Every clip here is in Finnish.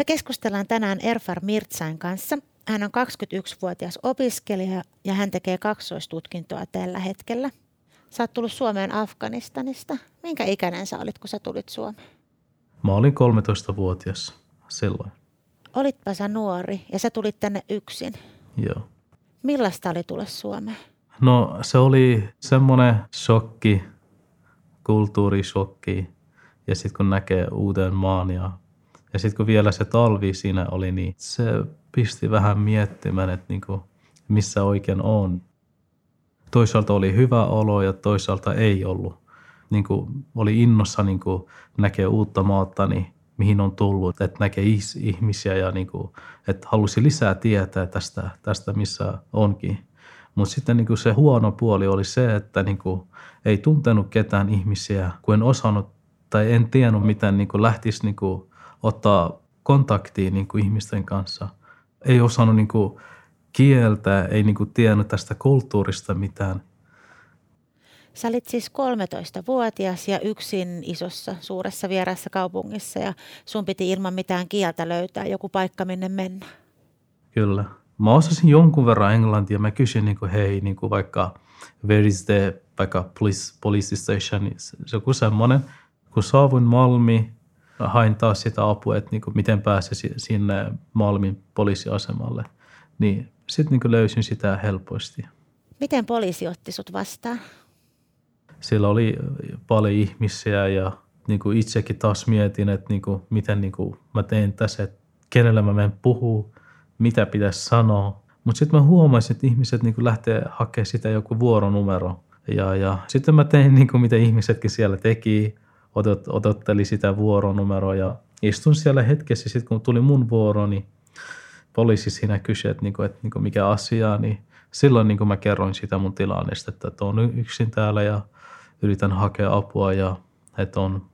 Me keskustellaan tänään Erfar Mirtsain kanssa. Hän on 21-vuotias opiskelija ja hän tekee kaksoistutkintoa tällä hetkellä. Sä oot tullut Suomeen Afganistanista. Minkä ikäinen sä olit, kun sä tulit Suomeen? Mä olin 13-vuotias silloin. Olitpa sä nuori ja sä tulit tänne yksin. Joo. Millaista oli tulla Suomeen? No se oli semmoinen shokki, kulttuurishokki ja sitten kun näkee uuden maan ja, ja sitten kun vielä se talvi siinä oli, niin se pisti vähän miettimään, että niinku, missä oikein on. Toisaalta oli hyvä olo ja toisaalta ei ollut. Niinku, oli innossa niinku, näkee uutta maata, niin mihin on tullut, että näkee ihmisiä ja niinku, että halusi lisää tietää tästä, tästä missä onkin. Mutta sitten niinku se huono puoli oli se, että niinku ei tuntenut ketään ihmisiä, kun en osannut tai en tiennyt, miten niinku lähtisi niinku ottaa kontaktiin niinku ihmisten kanssa. Ei osannut niinku kieltä, ei niinku tiennyt tästä kulttuurista mitään. Sä olit siis 13-vuotias ja yksin isossa, suuressa vierassa kaupungissa ja sun piti ilman mitään kieltä löytää joku paikka, minne mennä. Kyllä. Mä osasin jonkun verran englantia. Mä kysyin niin kuin, hei, niin kuin vaikka where is the vaikka police, police station. Se on joku semmoinen. Kun saavuin Malmi, hain taas sitä apua, että niin kuin, miten pääsisi sinne Malmin poliisiasemalle. Niin sitten niin löysin sitä helposti. Miten poliisi otti sut vastaan? Siellä oli paljon ihmisiä ja niin kuin itsekin taas mietin, että niin kuin, miten niin kuin mä teen tässä, että kenellä mä menen puhuu, mitä pitäisi sanoa. Mutta sitten mä huomasin, että ihmiset niin lähtee hakemaan sitä joku vuoronumero. Ja, ja sitten mä tein niin kuin mitä ihmisetkin siellä teki, odot, odotteli sitä vuoronumeroa ja istun siellä hetkessä. Sitten kun tuli mun vuoro, niin poliisi siinä kysyi, että, niin kuin, että niin kuin mikä asia, niin silloin niin kuin mä kerroin sitä mun tilannesta, että on yksin täällä ja yritän hakea apua ja että on,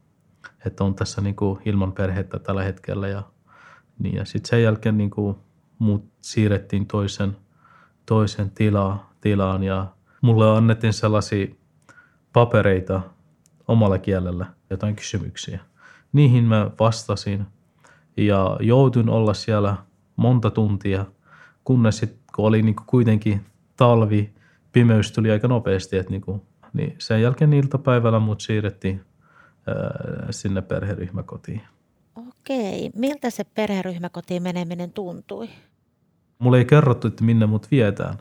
että on tässä niin kuin ilman perhettä tällä hetkellä. Ja, niin, ja sitten sen jälkeen niin kuin mut siirrettiin toisen, toisen tila, tilaan ja mulle annettiin sellaisia papereita omalla kielellä, jotain kysymyksiä. Niihin mä vastasin ja joudun olla siellä monta tuntia, kunnes sit, kun oli niin kuin kuitenkin talvi, pimeys tuli aika nopeasti, että niin kuin, niin sen jälkeen iltapäivällä mut siirrettiin ää, sinne perheryhmäkotiin. Okei. Miltä se perheryhmäkotiin meneminen tuntui? Mulle ei kerrottu, että minne mut vietään.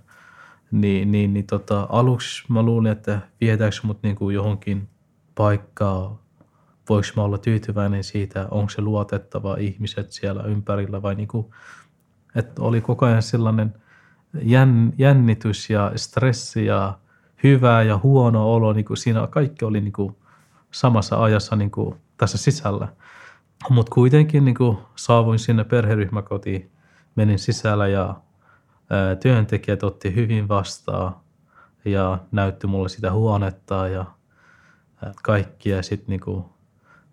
Niin, niin, niin tota, aluksi mä luulin, että vietääkö mut niinku johonkin paikkaan. Voiko mä olla tyytyväinen siitä, onko se luotettava ihmiset siellä ympärillä vai niinku, että oli koko ajan sellainen jännitys ja stressi ja hyvä ja huono olo. Niinku siinä kaikki oli niinku samassa ajassa niinku tässä sisällä. Mutta kuitenkin niin kuin saavuin sinne perheryhmäkotiin, menin sisällä ja työntekijät otti hyvin vastaan ja näytti mulle sitä huonetta ja kaikkia. Sitten niin kuin,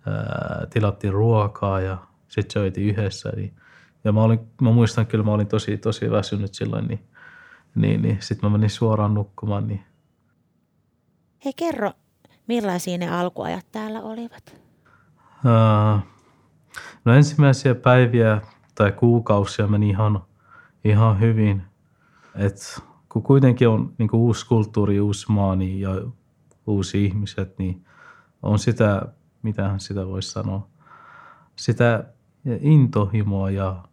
ää, tilattiin ruokaa ja sitten söitiin yhdessä. Niin, ja mä, olin, mä muistan kyllä, mä olin tosi, tosi väsynyt silloin, niin, niin, niin sitten mä menin suoraan nukkumaan. Niin. Hei kerro, millaisia ne alkuajat täällä olivat? Uh, No ensimmäisiä päiviä tai kuukausia meni ihan, ihan hyvin. Et kun kuitenkin on niin uusi kulttuuri, uusi maa niin, ja uusi ihmiset, niin on sitä, mitähän sitä voisi sanoa, sitä intohimoa ja,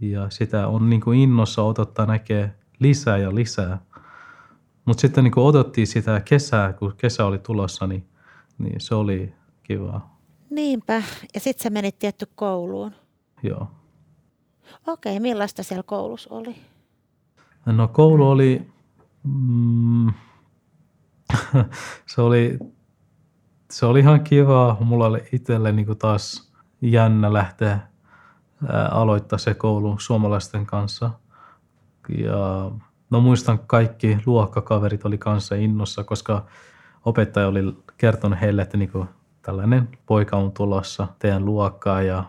ja sitä on niin kuin innossa odottaa näkee lisää ja lisää. Mutta sitten niin kuin odottiin sitä kesää, kun kesä oli tulossa, niin, niin se oli kivaa. Niinpä. Ja sitten sä menit tietty kouluun. Joo. Okei, millaista siellä koulussa oli? No koulu oli, mm, se oli, se oli ihan kiva. Mulla oli itselle niin taas jännä lähteä aloittaa se koulu suomalaisten kanssa. Ja no muistan kaikki luokkakaverit oli kanssa innossa, koska opettaja oli kertonut heille, että niin kuin tällainen poika on tulossa teidän luokkaa ja,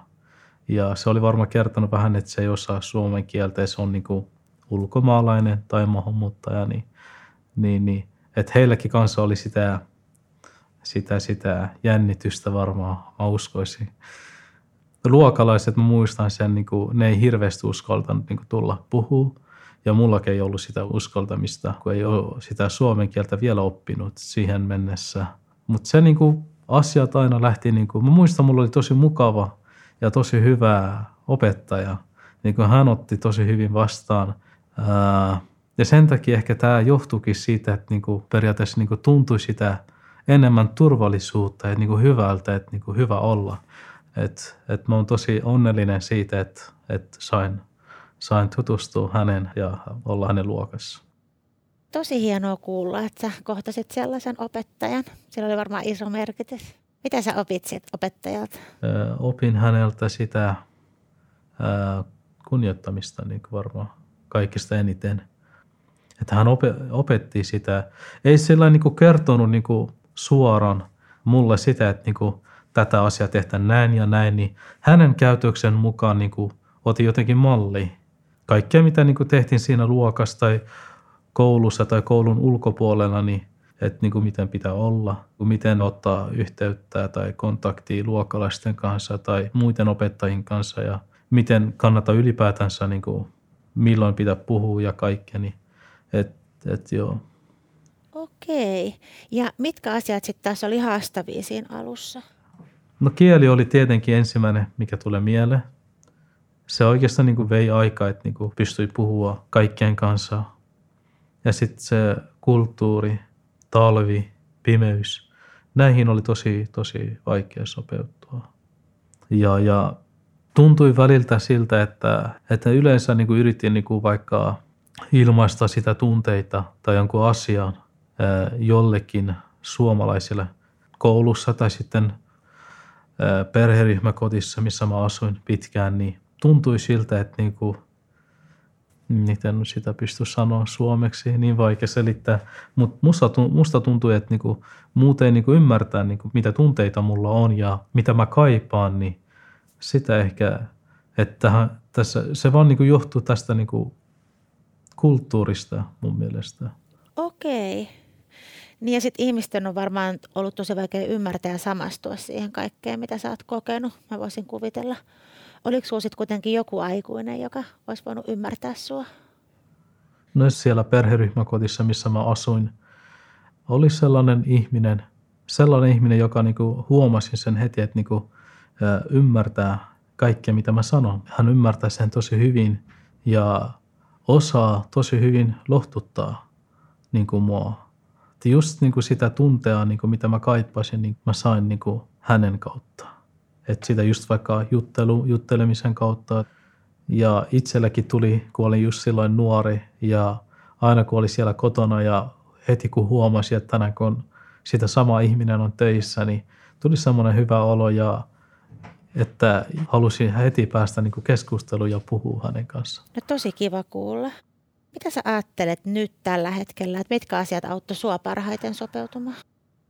ja se oli varmaan kertonut vähän, että se ei osaa suomen kieltä ja se on niin kuin ulkomaalainen tai maahanmuuttaja, niin, niin, niin että heilläkin kanssa oli sitä, sitä, sitä jännitystä varmaan, mä uskoisin. luokalaiset, mä muistan sen, niin kuin, ne ei hirveästi uskaltanut niin kuin, tulla puhua. Ja mullakin ei ollut sitä uskaltamista, kun ei ole sitä suomen kieltä vielä oppinut siihen mennessä. Mutta se niin kuin, asiat aina lähti, niin kuin, mä muistan, mulla oli tosi mukava ja tosi hyvä opettaja. Niin kuin hän otti tosi hyvin vastaan. ja sen takia ehkä tämä johtuikin siitä, että niin kuin, periaatteessa niin kuin, tuntui sitä enemmän turvallisuutta ja niin kuin, hyvältä, että niin kuin, hyvä olla. Et, et mä oon tosi onnellinen siitä, että, että sain, sain tutustua hänen ja olla hänen luokassa. Tosi hienoa kuulla, että sä kohtasit sellaisen opettajan. Sillä oli varmaan iso merkitys. Mitä sä opit sieltä opettajalta? opin häneltä sitä kunnioittamista niin kuin varmaan kaikista eniten. Että hän opetti sitä. Ei sillä niin kertonut niin kuin suoraan mulle sitä, että niin kuin tätä asiaa tehdä näin ja näin, niin hänen käytöksen mukaan niin kuin otin jotenkin malli. Kaikkea, mitä niin kuin tehtiin siinä luokassa tai koulussa tai koulun ulkopuolella, niin että niin kuin miten pitää olla, miten ottaa yhteyttä tai kontaktia luokkalaisten kanssa tai muiden opettajien kanssa ja miten kannattaa ylipäätänsä, niin kuin, milloin pitää puhua ja kaikkea. Niin, et, et joo. Okei. Ja mitkä asiat sitten taas oli haastavia siinä alussa? No kieli oli tietenkin ensimmäinen, mikä tulee mieleen. Se oikeastaan niin kuin vei aikaa, että niin kuin pystyi puhua kaikkien kanssa. Ja sitten se kulttuuri, talvi, pimeys, näihin oli tosi, tosi vaikea sopeutua. Ja, ja tuntui väliltä siltä, että, että yleensä niin kuin yritin niin kuin vaikka ilmaista sitä tunteita tai jonkun asian jollekin suomalaisille koulussa tai sitten – perheryhmäkotissa, missä mä asuin pitkään, niin tuntui siltä, että niin kuin, miten sitä pysty sanoa suomeksi, niin vaikea selittää, mutta musta, musta tuntui, että niinku, muut ei niinku ymmärtää, niinku, mitä tunteita mulla on ja mitä mä kaipaan, niin sitä ehkä, että tässä, se vaan niinku johtuu tästä niinku kulttuurista mun mielestä. Okei. Niin ja sitten ihmisten on varmaan ollut tosi vaikea ymmärtää ja samastua siihen kaikkeen, mitä sä oot kokenut. Mä voisin kuvitella. Oliko sulla sitten kuitenkin joku aikuinen, joka olisi voinut ymmärtää sua? No siellä perheryhmäkotissa, missä mä asuin, oli sellainen ihminen, sellainen ihminen, joka niinku huomasi sen heti, että niinku, ymmärtää kaikkea, mitä mä sanon. Hän ymmärtää sen tosi hyvin ja osaa tosi hyvin lohtuttaa niin mua että just niin kuin sitä tuntea, niin kuin mitä mä kaipasin, niin mä sain niin kuin hänen kautta. Että sitä just vaikka juttelu, juttelemisen kautta. Ja itselläkin tuli, kun olin just silloin nuori ja aina kun oli siellä kotona ja heti kun huomasi, että tänään kun sitä sama ihminen on töissä, niin tuli semmoinen hyvä olo ja että halusin heti päästä niin keskusteluun ja puhua hänen kanssaan. No tosi kiva kuulla. Mitä sä ajattelet nyt tällä hetkellä, että mitkä asiat auttoi sua parhaiten sopeutumaan?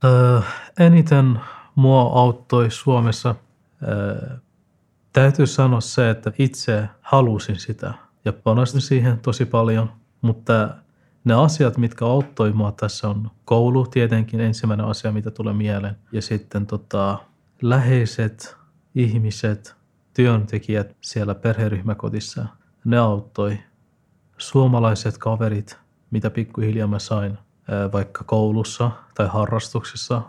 Öö, eniten mua auttoi Suomessa. Öö, täytyy sanoa se, että itse halusin sitä ja panostin siihen tosi paljon, mutta ne asiat, mitkä auttoi mua tässä on koulu tietenkin ensimmäinen asia, mitä tulee mieleen. Ja sitten tota, läheiset ihmiset, työntekijät siellä perheryhmäkodissa, ne auttoi suomalaiset kaverit, mitä pikkuhiljaa mä sain vaikka koulussa tai harrastuksissa.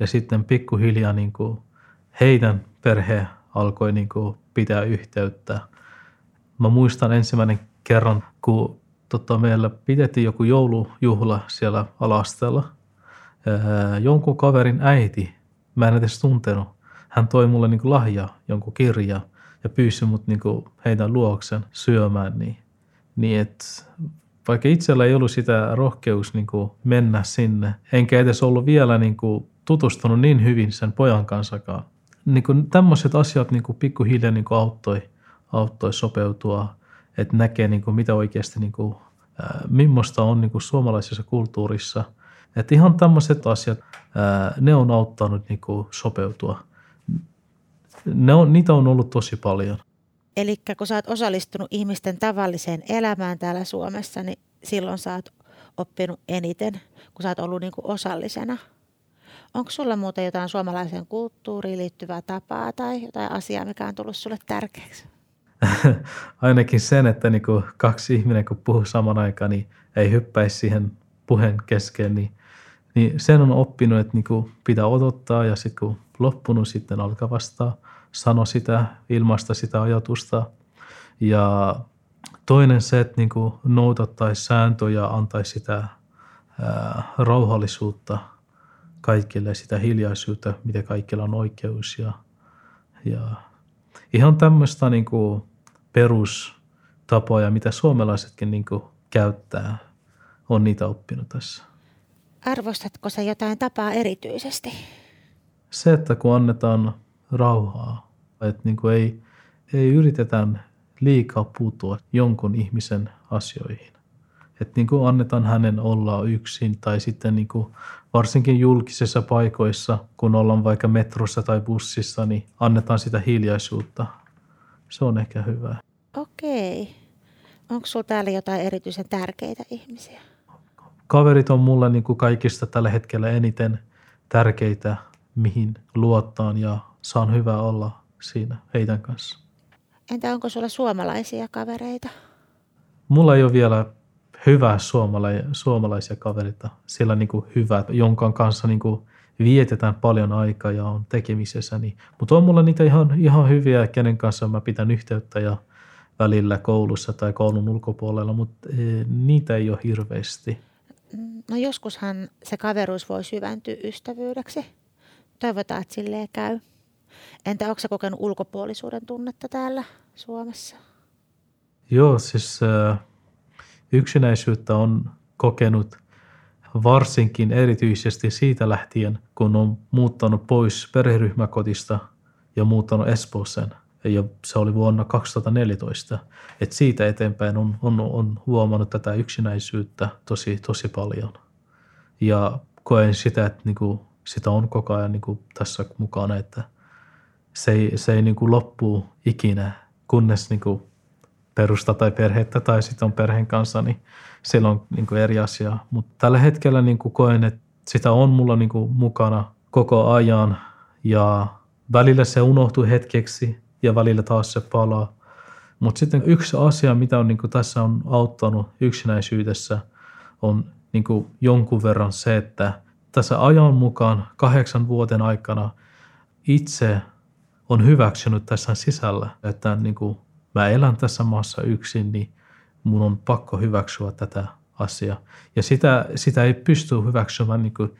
Ja sitten pikkuhiljaa niin kuin heidän perhe alkoi niin kuin pitää yhteyttä. Mä muistan ensimmäinen kerran, kun tota, meillä pidettiin joku joulujuhla siellä alastella. Jonkun kaverin äiti, mä en edes tuntenut, hän toi mulle niin lahja, jonkun kirja ja pyysi mut niin heidän luoksen syömään. Niin niin että vaikka itsellä ei ollut sitä rohkeus niin kuin mennä sinne, enkä edes ollut vielä niin kuin tutustunut niin hyvin sen pojan kanssakaan. Niin kuin tämmöiset asiat niin kuin pikkuhiljaa niin kuin auttoi, auttoi sopeutua, että näkee niin kuin mitä oikeasti, niin kuin, äh, millaista on niin kuin suomalaisessa kulttuurissa. Että ihan tämmöiset asiat, äh, ne on auttanut niin kuin sopeutua. Ne on, niitä on ollut tosi paljon. Eli kun sä oot osallistunut ihmisten tavalliseen elämään täällä Suomessa, niin silloin sä oot oppinut eniten, kun sä oot ollut niin kuin osallisena. Onko sulla muuten jotain suomalaiseen kulttuuriin liittyvää tapaa tai jotain asiaa, mikä on tullut sulle tärkeäksi? Ainakin sen, että niin kuin kaksi ihminen kun puhuu saman aikaan, niin ei hyppäisi siihen puheen kesken, niin, niin sen on oppinut, että niin kuin pitää odottaa ja sitten kun loppunut sitten alkaa vastaa, sano sitä, ilmaista sitä ajatusta. Ja toinen se, että niin kuin noudattaisi sääntöjä, antaisi sitä ää, rauhallisuutta kaikille, sitä hiljaisuutta, mitä kaikilla on oikeus. Ja, ja ihan tämmöistä niin kuin perustapoja, mitä suomalaisetkin niin kuin käyttää, on niitä oppinut tässä. Arvostatko sä jotain tapaa erityisesti? Se, että kun annetaan rauhaa, että niin kuin ei, ei yritetä liikaa puuttua jonkun ihmisen asioihin. Että niin kuin annetaan hänen olla yksin tai sitten niin kuin varsinkin julkisissa paikoissa, kun ollaan vaikka metrossa tai bussissa, niin annetaan sitä hiljaisuutta. Se on ehkä hyvä. Okei. Onko sinulla täällä jotain erityisen tärkeitä ihmisiä? Kaverit on mulle niin kuin kaikista tällä hetkellä eniten tärkeitä, mihin luottaan ja saan hyvää olla siinä heidän kanssa. Entä onko sulla suomalaisia kavereita? Mulla ei ole vielä hyvää suomala- suomalaisia kavereita, siellä niin kuin hyvät, jonka kanssa niin kuin vietetään paljon aikaa ja on tekemisessä. Niin, mutta on mulla niitä ihan, ihan hyviä, kenen kanssa mä pitän yhteyttä ja välillä koulussa tai koulun ulkopuolella, mutta e, niitä ei ole hirveästi. No joskushan se kaveruus voi syventyä ystävyydeksi. Toivotaan, että silleen käy. Entä onko se kokenut ulkopuolisuuden tunnetta täällä Suomessa? Joo, siis äh, yksinäisyyttä on kokenut varsinkin erityisesti siitä lähtien, kun on muuttanut pois perheryhmäkotista ja muuttanut Espooseen. Ja se oli vuonna 2014. Et siitä eteenpäin on, on, on huomannut tätä yksinäisyyttä tosi, tosi paljon. Ja koen sitä, että niinku, sitä on koko ajan niinku tässä mukana, että se ei, se ei niinku loppu ikinä, kunnes niinku perusta tai perhettä tai sitten on perheen kanssa, niin silloin on niin kuin eri asia. Mutta tällä hetkellä niin kuin koen, että sitä on mulla niin kuin mukana koko ajan ja välillä se unohtuu hetkeksi ja välillä taas se palaa. Mutta sitten yksi asia, mitä on niin kuin tässä on auttanut yksinäisyydessä, on niin kuin jonkun verran se, että tässä ajan mukaan kahdeksan vuoden aikana itse on hyväksynyt tässä sisällä, että niin kuin mä elän tässä maassa yksin, niin mun on pakko hyväksyä tätä asiaa. Ja sitä, sitä ei pysty hyväksymään niin kuin,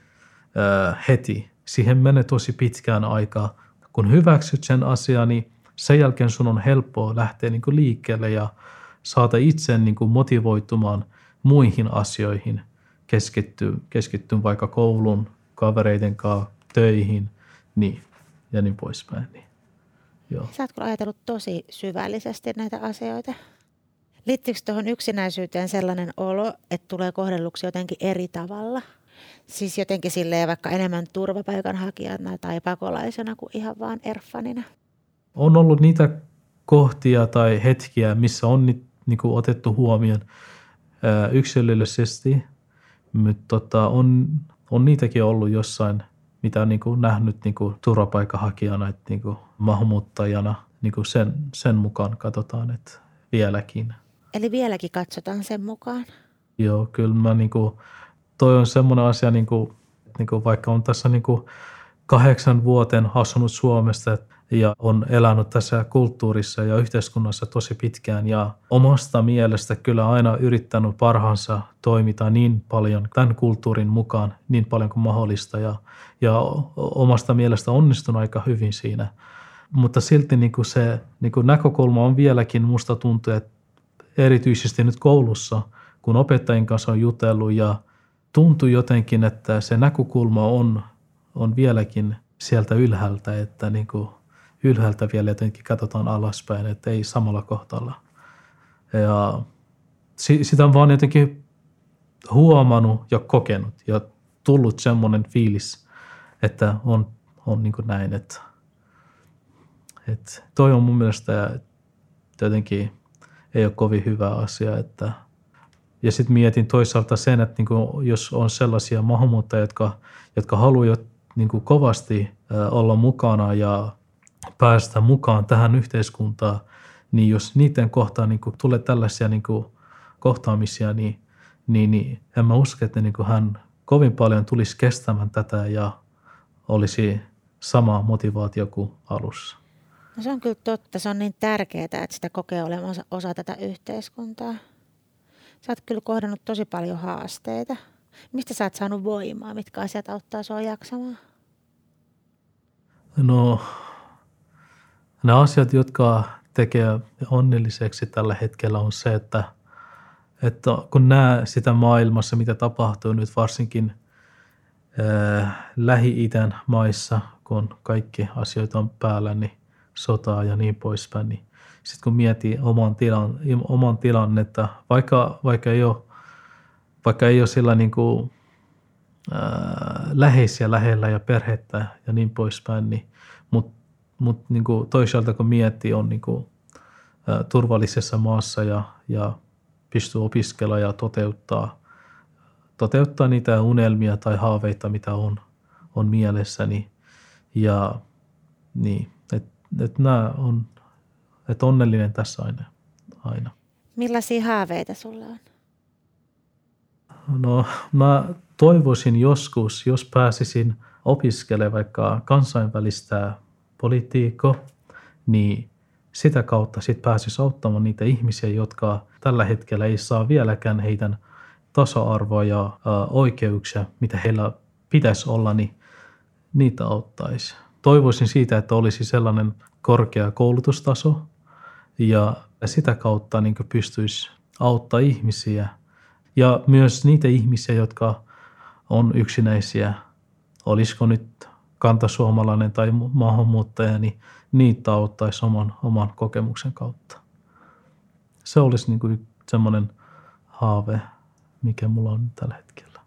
äh, heti. Siihen menee tosi pitkään aikaa. Kun hyväksyt sen asian, niin sen jälkeen sun on helppoa lähteä niin kuin liikkeelle ja saada itse niin kuin motivoitumaan muihin asioihin, keskittyä, keskittyä vaikka koulun, kavereiden kanssa, töihin niin, ja niin poispäin. Niin. Joo. Sä oot kyllä ajatellut tosi syvällisesti näitä asioita. Liittyykö tuohon yksinäisyyteen sellainen olo, että tulee kohdelluksi jotenkin eri tavalla? Siis jotenkin silleen vaikka enemmän turvapaikanhakijana tai pakolaisena kuin ihan vaan erfanina? On ollut niitä kohtia tai hetkiä, missä on niin kuin otettu huomioon yksilöllisesti, mutta tota, on, on niitäkin ollut jossain – mitä on niin kuin nähnyt niin kuin turvapaikanhakijana, että niin kuin maahanmuuttajana, niin kuin sen, sen mukaan katsotaan, että vieläkin. Eli vieläkin katsotaan sen mukaan? Joo, kyllä mä niin kuin, toi on semmoinen asia, niin kuin, niin kuin vaikka on tässä niin kuin kahdeksan vuoteen asunut Suomesta, että ja on elänyt tässä kulttuurissa ja yhteiskunnassa tosi pitkään ja omasta mielestä kyllä aina yrittänyt parhaansa toimita niin paljon tämän kulttuurin mukaan niin paljon kuin mahdollista ja, ja omasta mielestä onnistunut aika hyvin siinä. Mutta silti niin kuin se niin kuin näkökulma on vieläkin, musta tuntuu, että erityisesti nyt koulussa, kun opettajien kanssa on jutellut ja tuntuu jotenkin, että se näkökulma on, on vieläkin sieltä ylhäältä, että niin kuin ylhäältä vielä jotenkin katsotaan alaspäin, että ei samalla kohtalla. Ja sitä on vaan jotenkin huomannut ja kokenut ja tullut semmoinen fiilis, että on, on niin kuin näin, että, että toi on mun mielestä jotenkin ei ole kovin hyvä asia, että ja sitten mietin toisaalta sen, että niin kuin, jos on sellaisia maahanmuuttajia, jotka, jotka haluavat niin kovasti olla mukana ja päästä mukaan tähän yhteiskuntaan, niin jos niiden kohtaan niin kuin tulee tällaisia niin kuin kohtaamisia, niin, niin, niin en mä usko, että niin kuin hän kovin paljon tulisi kestämään tätä ja olisi sama motivaatio kuin alussa. No se on kyllä totta. Se on niin tärkeää, että sitä kokee olevansa osa tätä yhteiskuntaa. Sä oot kyllä kohdannut tosi paljon haasteita. Mistä sä oot saanut voimaa? Mitkä asiat auttaa sua jaksamaan? No, ne asiat, jotka tekee onnelliseksi tällä hetkellä on se, että, että kun näe sitä maailmassa, mitä tapahtuu nyt varsinkin äh, Lähi-idän maissa, kun kaikki asioita on päällä, niin sotaa ja niin poispäin, niin sitten kun miettii oman, tilan, oman tilannetta, vaikka, vaikka, ei ole, vaikka ei ole sillä niin kuin, ää, läheisiä lähellä ja perhettä ja niin poispäin, niin, mutta mut, niin kuin toisaalta kun miettii, on niin kuin, ää, turvallisessa maassa ja, ja pystyy opiskella ja toteuttaa, toteuttaa niitä unelmia tai haaveita, mitä on, on mielessäni. Ja niin, että et nämä on että onnellinen tässä aina. aina. Millaisia haaveita sulla on? No mä toivoisin joskus, jos pääsisin opiskelemaan vaikka kansainvälistä politiikkoa, niin sitä kautta sit pääsisi auttamaan niitä ihmisiä, jotka tällä hetkellä ei saa vieläkään heidän tasa-arvoa ja oikeuksia, mitä heillä pitäisi olla, niin niitä auttaisi. Toivoisin siitä, että olisi sellainen korkea koulutustaso, ja sitä kautta niin pystyisi auttaa ihmisiä ja myös niitä ihmisiä, jotka on yksinäisiä, olisiko nyt kantasuomalainen tai maahanmuuttaja, niin niitä auttaisi oman, oman kokemuksen kautta. Se olisi niin kuin semmoinen haave, mikä mulla on tällä hetkellä.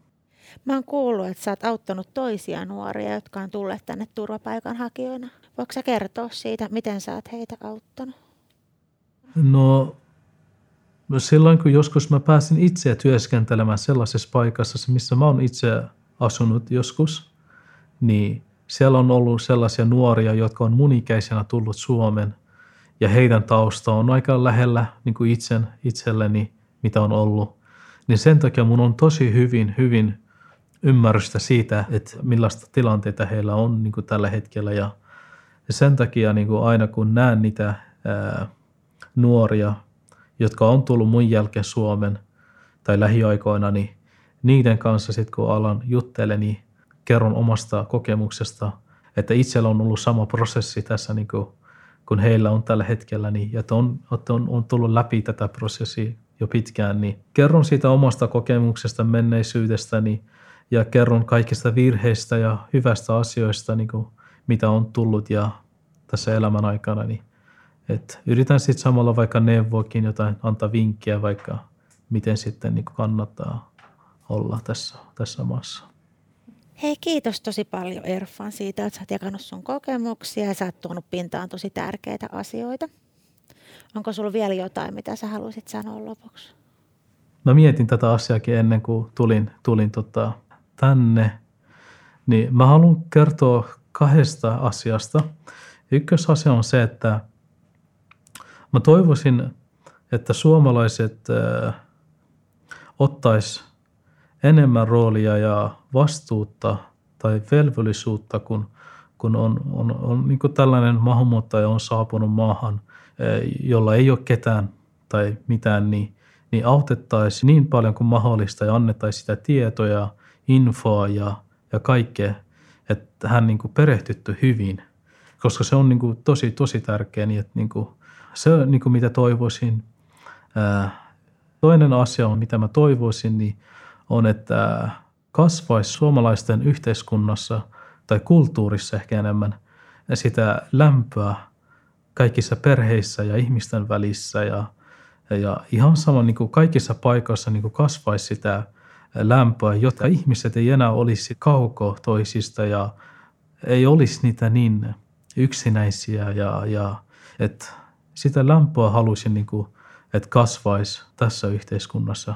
Mä oon kuullut, että sä oot auttanut toisia nuoria, jotka on tulleet tänne turvapaikanhakijoina. Voitko sä kertoa siitä, miten sä oot heitä auttanut? No silloin kun joskus mä pääsin itse työskentelemään sellaisessa paikassa, missä mä oon itse asunut joskus, niin siellä on ollut sellaisia nuoria, jotka on mun ikäisenä tullut Suomen ja heidän tausta on aika lähellä niin kuin itsen, itselleni, mitä on ollut. Niin sen takia mun on tosi hyvin, hyvin ymmärrystä siitä, että millaista tilanteita heillä on niin kuin tällä hetkellä. Ja sen takia niin kuin aina kun näen niitä ää, nuoria, jotka on tullut mun jälkeen Suomen tai lähiaikoina, niin niiden kanssa sitten kun alan juttelen, niin kerron omasta kokemuksesta, että itsellä on ollut sama prosessi tässä niin kuin, kun heillä on tällä hetkellä, niin, että on, että on, on tullut läpi tätä prosessia jo pitkään, niin kerron siitä omasta kokemuksesta, menneisyydestäni ja kerron kaikista virheistä ja hyvästä asioista, niin kuin, mitä on tullut ja tässä elämän aikana, niin et yritän sitten samalla vaikka neuvoakin jotain, antaa vinkkiä vaikka, miten sitten niin kannattaa olla tässä, tässä maassa. Hei, kiitos tosi paljon Erfan siitä, että sä oot jakanut sun kokemuksia ja sä oot tuonut pintaan tosi tärkeitä asioita. Onko sulla vielä jotain, mitä sä haluaisit sanoa lopuksi? Mä mietin tätä asiaakin ennen kuin tulin, tulin tota tänne. Niin mä haluan kertoa kahdesta asiasta. Ykkösasia on se, että Mä toivoisin, että suomalaiset äh, ottais enemmän roolia ja vastuutta tai velvollisuutta, kun, kun on, on, on niin kuin tällainen maahanmuuttaja on saapunut maahan, äh, jolla ei ole ketään tai mitään, niin, niin autettaisiin niin paljon kuin mahdollista ja annettaisiin sitä tietoja, infoa ja, ja kaikkea, että hän niin kuin perehtytty hyvin, koska se on niin kuin tosi, tosi tärkeää, niin että niin kuin se on niin kuin mitä toivoisin. Toinen asia on, mitä mä toivoisin, niin on, että kasvaisi suomalaisten yhteiskunnassa tai kulttuurissa ehkä enemmän sitä lämpöä kaikissa perheissä ja ihmisten välissä ja, ja ihan sama niin kuin kaikissa paikoissa niin kuin kasvaisi sitä lämpöä, jotta ihmiset ei enää olisi kauko toisista ja ei olisi niitä niin yksinäisiä ja, ja että sitä lämpöä halusin, niin kuin, että kasvaisi tässä yhteiskunnassa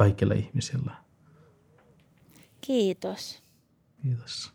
kaikille ihmisille. Kiitos. Kiitos.